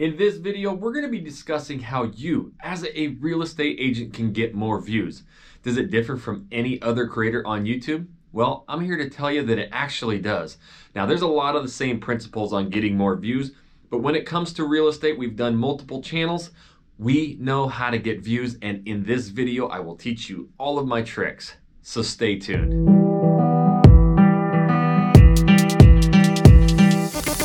In this video, we're going to be discussing how you, as a real estate agent, can get more views. Does it differ from any other creator on YouTube? Well, I'm here to tell you that it actually does. Now, there's a lot of the same principles on getting more views, but when it comes to real estate, we've done multiple channels. We know how to get views, and in this video, I will teach you all of my tricks. So stay tuned.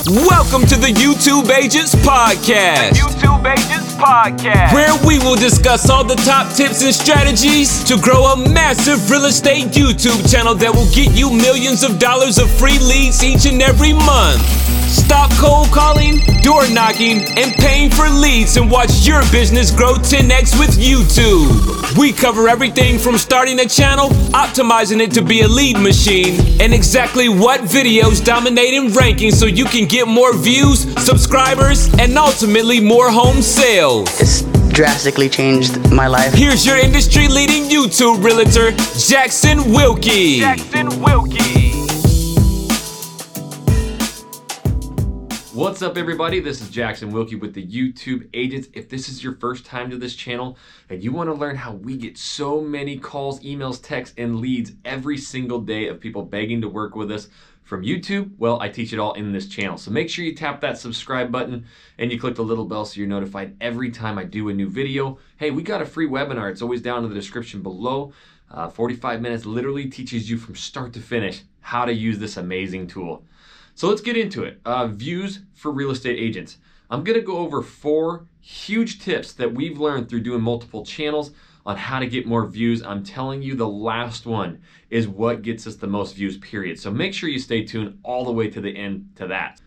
Welcome to the YouTube Agents Podcast. YouTube Agents Podcast. Where we will discuss all the top tips and strategies to grow a massive real estate YouTube channel that will get you millions of dollars of free leads each and every month. Stop cold calling, door knocking, and paying for leads and watch your business grow 10x with YouTube. We cover everything from starting a channel, optimizing it to be a lead machine, and exactly what videos dominate in rankings so you can get more views, subscribers, and ultimately more home sales. It's drastically changed my life. Here's your industry leading YouTube realtor, Jackson Wilkie. Jackson Wilkie. What's up, everybody? This is Jackson Wilkie with the YouTube Agents. If this is your first time to this channel and you want to learn how we get so many calls, emails, texts, and leads every single day of people begging to work with us from YouTube, well, I teach it all in this channel. So make sure you tap that subscribe button and you click the little bell so you're notified every time I do a new video. Hey, we got a free webinar. It's always down in the description below. Uh, 45 minutes literally teaches you from start to finish how to use this amazing tool. So let's get into it. Uh, views for real estate agents. I'm to go over four huge tips that we've learned through doing multiple channels on how to get more views. I'm telling you, the last one is what gets us the most views, period. So make sure you stay tuned all the way to the end to that.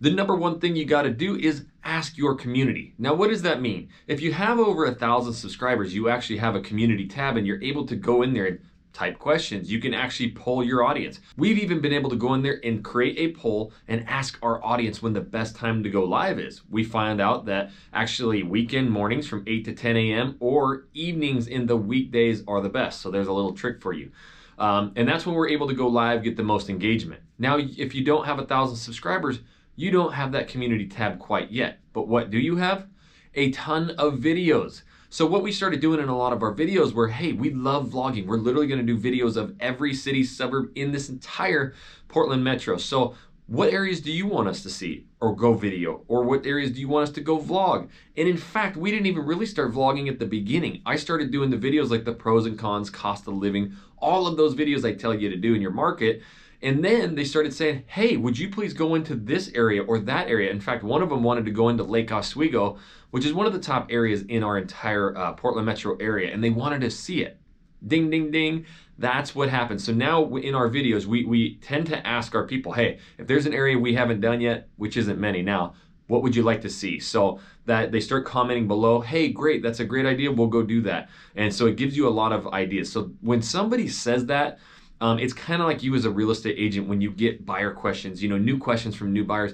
The number one thing you got to do is ask your community. Now, what does that mean? If you have over a thousand subscribers, you actually have a community tab and you're able to go in there and type questions. You can actually poll your audience. We've even been able to go in there and create a poll and ask our audience when the best time to go live is. We find out that actually weekend mornings from 8 to 10 a.m. or evenings in the weekdays are the best. So there's a little trick for you. Um, and that's when we're able to go live, get the most engagement. Now, if you don't have a thousand subscribers, you don't have that community tab quite yet. But what do you have? A ton of videos. So what we started doing in a lot of our videos were, hey, we love vlogging. We're literally going to do videos of every city suburb in this entire Portland metro. So what areas do you want us to see or go video or what areas do you want us to go vlog and in fact we didn't even really start vlogging at the beginning i started doing the videos like the pros and cons cost of living all of those videos i tell you to do in your market and then they started saying, hey, would you please go into this area or that area? In fact, one of them wanted to go into Lake Oswego, which is one of the top areas in our entire uh, Portland metro area, and they wanted to see it. Ding, ding, ding. That's what happens. So now in our videos, we, we tend to ask our people, hey, if there's an area we haven't done yet, which isn't many now, what would you like to see? So that they start commenting below, hey, great, that's a great idea, we'll go do that. And so it gives you a lot of ideas. So when somebody says that, um, it's kind of like you as a real estate agent when you get buyer questions, you know, new questions from new buyers.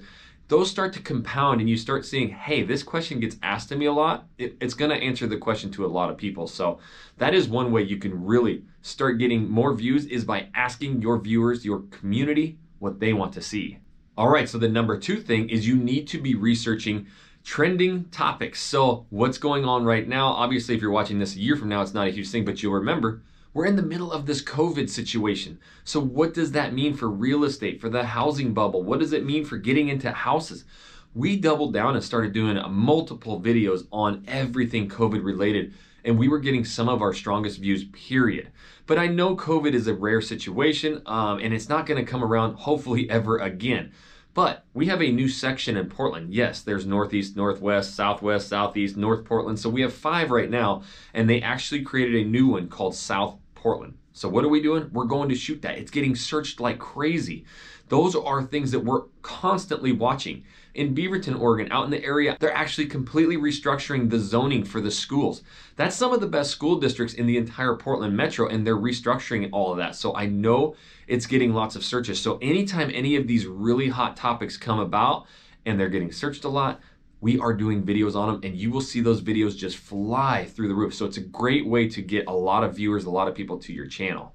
Those start to compound and you start seeing, hey, this question gets asked to me a lot. It, it's going to answer the question to a lot of people. So that is one way you can really start getting more views is by asking your viewers, your community, what they want to see. All right, so the number two thing is you need to be researching trending topics. So, what's going on right now? Obviously, if you're watching this a year from now, it's not a huge thing, but you'll remember we're in the middle of this COVID situation. So, what does that mean for real estate, for the housing bubble? What does it mean for getting into houses? We doubled down and started doing multiple videos on everything COVID related, and we were getting some of our strongest views, period. But I know COVID is a rare situation, um, and it's not going to come around, hopefully, ever again. But we have a new section in Portland. Yes, there's Northeast, Northwest, Southwest, Southeast, North Portland. So we have five right now, and they actually created a new one called South Portland. So what are we doing? We're going to shoot that. It's getting searched like crazy. Those are things that we're constantly watching. In Beaverton, Oregon, out in the area, they're actually completely restructuring the zoning for the schools. That's some of the best school districts in the entire Portland metro, and they're restructuring all of that. So I know it's getting lots of searches. So anytime any of these really hot topics come about and they're getting searched a lot, we are doing videos on them and you will see those videos just fly through the roof. So it's a great way to get a lot of viewers, a lot of people to your channel.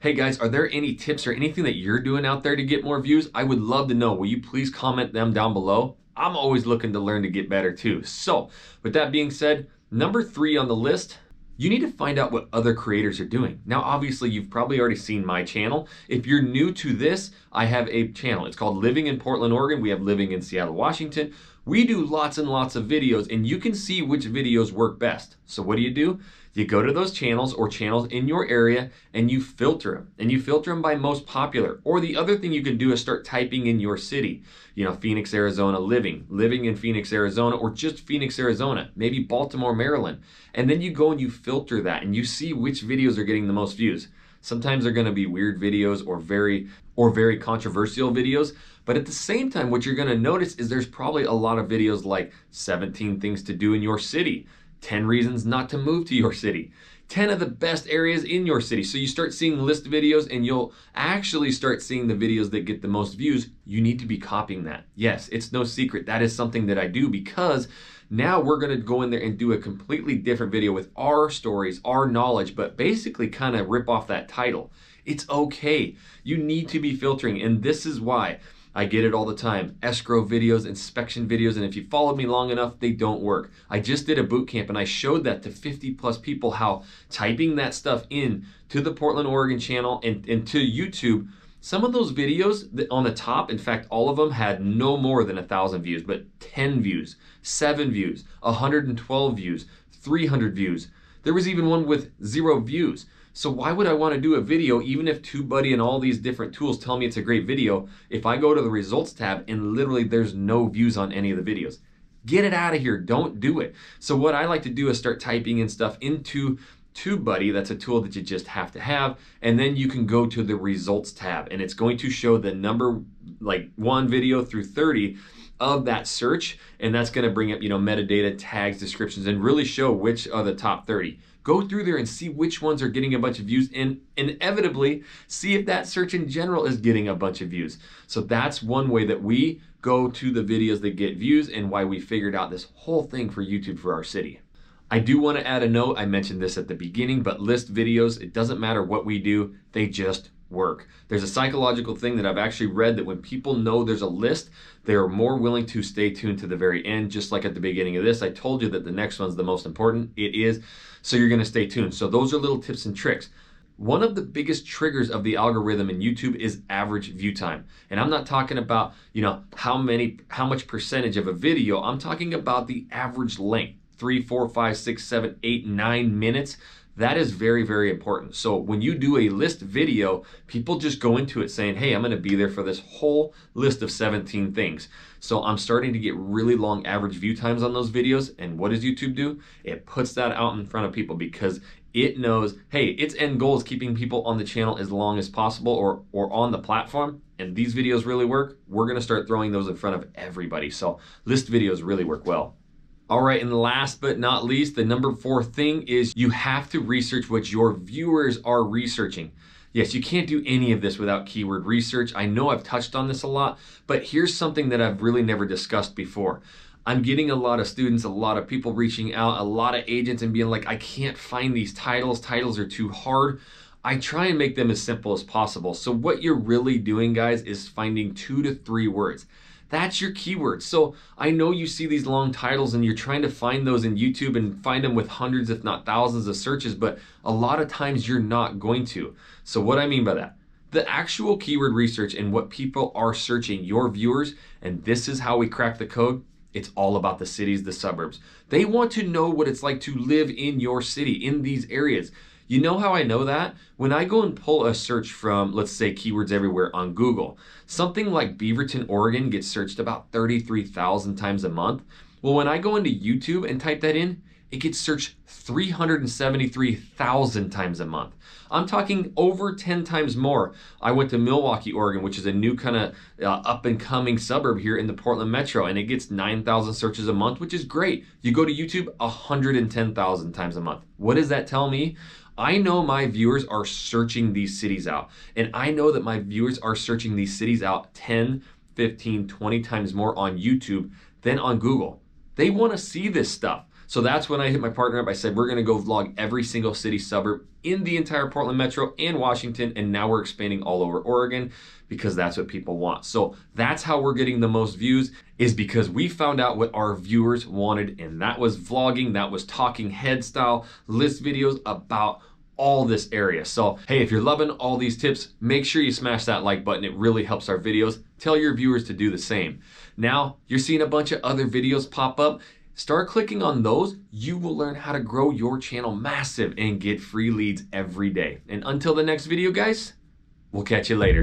Hey guys, are there any tips or anything that you're doing out there to get more views? I would love to know. Will you please comment them down below? I'm always looking to learn to get better too. So, with that being said, number three on the list, you need to find out what other creators are doing. Now, obviously, you've probably already seen my channel. If you're new to this, I have a channel. It's called Living in Portland, Oregon. We have Living in Seattle, Washington. We do lots and lots of videos, and you can see which videos work best. So, what do you do? You go to those channels or channels in your area and you filter them. And you filter them by most popular. Or the other thing you can do is start typing in your city. You know, Phoenix, Arizona, living, living in Phoenix, Arizona, or just Phoenix, Arizona, maybe Baltimore, Maryland. And then you go and you filter that and you see which videos are getting the most views. Sometimes they're going to be weird videos or very or very controversial videos, but at the same time what you're going to notice is there's probably a lot of videos like 17 things to do in your city, 10 reasons not to move to your city. 10 of the best areas in your city. So you start seeing list videos and you'll actually start seeing the videos that get the most views. You need to be copying that. Yes, it's no secret. That is something that I do because now we're going to go in there and do a completely different video with our stories, our knowledge, but basically kind of rip off that title. It's okay. You need to be filtering. And this is why I get it all the time. Escrow videos, inspection videos, and if you followed me long enough, they don't work. I just did a boot camp and I showed that to 50 plus people how typing that stuff in to the Portland, Oregon channel and, and to YouTube, some of those videos on the top, in fact, all of them had no more than a thousand views, but 10 views, seven views, 112 views, 300 views. There was even one with zero views. So why would I want to do a video even if TubeBuddy and all these different tools tell me it's a great video if I go to the results tab and literally there's no views on any of the videos? Get it out of here. Don't do it. So what I like to do is start typing in stuff into TubeBuddy. That's a tool that you just have to have. And then you can go to the results tab and it's going to show the number like one video through 30 of that search. And that's going to bring up, you know, metadata, tags, descriptions, and really show which are the top 30 go through there and see which ones are getting a bunch of views and inevitably see if that search in general is getting a bunch of views. So that's one way that we go to the videos that get views and why we figured out this whole thing for YouTube for our city. I do want to add a note. I mentioned this at the beginning, but list videos, it doesn't matter what we do, they just work. There's a psychological thing that I've actually read that when people know there's a list, they are more willing to stay tuned to the very end. Just like at the beginning of this, I told you that the next one's the most important. It is. So you're going to stay tuned. So those are little tips and tricks. One of the biggest triggers of the algorithm in YouTube is average view time. And I'm not talking about, you know, how many, how much percentage of a video. I'm talking about the average length three, four, five, six, seven, eight, nine minutes. That is very, very important. So when you do a list video, people just go into it saying, hey, I'm to be there for this whole list of 17 things. So I'm starting to get really long average view times on those videos. And what does YouTube do? It puts that out in front of people because it knows, hey, its end goal is keeping people on the channel as long as possible or, or on the platform. And these videos really work. We're to start throwing those in front of everybody. So list videos really work well. All right, and last but not least, the number four thing is you have to research what your viewers are researching. Yes, you can't do any of this without keyword research. I know I've touched on this a lot, but here's something that I've really never discussed before. I'm getting a lot of students, a lot of people reaching out, a lot of agents and being like, I can't find these titles. Titles are too hard. I try and make them as simple as possible. So what you're really doing, guys, is finding two to three words. That's your keyword. So I know you see these long titles and you're trying to find those in YouTube and find them with hundreds, if not thousands of searches, but a lot of times you're not going to. So what I mean by that, the actual keyword research and what people are searching, your viewers, and this is how we crack the code. It's all about the cities, the suburbs. They want to know what it's like to live in your city, in these areas. You know how I know that? When I go and pull a search from, let's say, keywords everywhere on Google, something like Beaverton, Oregon gets searched about 33,000 times a month. Well, when I go into YouTube and type that in, it gets searched 373,000 times a month. I'm talking over 10 times more. I went to Milwaukie, Oregon, which is a new kind of uh, up and coming suburb here in the Portland metro, and it gets 9,000 searches a month, which is great. You go to YouTube 110,000 times a month. What does that tell me? I know my viewers are searching these cities out, and I know that my viewers are searching these cities out 10, 15, 20 times more on YouTube than on Google. They want to see this stuff. So mm-hmm. that's when I hit my partner up. I said, we're going to go vlog every single city suburb in the entire Portland Metro and Washington. And now we're expanding all over Oregon because that's what people want. So that's how we're getting the most views is because we found out what our viewers wanted. And that was vlogging, that was talking head style list videos about all this area. So, hey, if you're loving all these tips, make sure you smash that like button. It really helps our videos. Tell your viewers to do the same. Now, you're seeing a bunch of other videos pop up. Start clicking on those. You will learn how to grow your channel massive and get free leads every day. And until the next video, guys, we'll catch you later.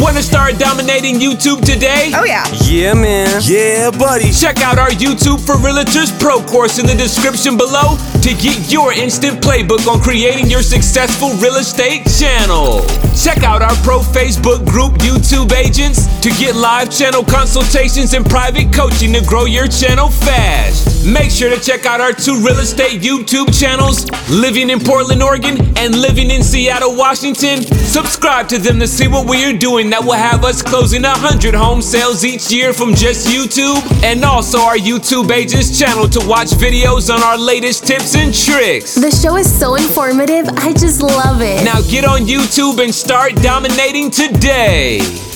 Want to start dominating YouTube today? Oh yeah. Yeah, man. Yeah, buddy. Check out our YouTube for Realtors Pro course in the description below to get your instant playbook on creating your successful real estate channel. Check out our pro Facebook group, YouTube Agents, to get live channel consultations and private coaching to grow your channel fast. Make sure to check out our two real estate YouTube channels, Living in Portland, Oregon, and Living in Seattle, Washington. Subscribe to them to see what we are doing that will have us closing 100 home sales each year from just YouTube, and also our YouTube Agents channel to watch videos on our latest tips and tricks. The show is so informative. I just love it. Now get on YouTube and start dominating today.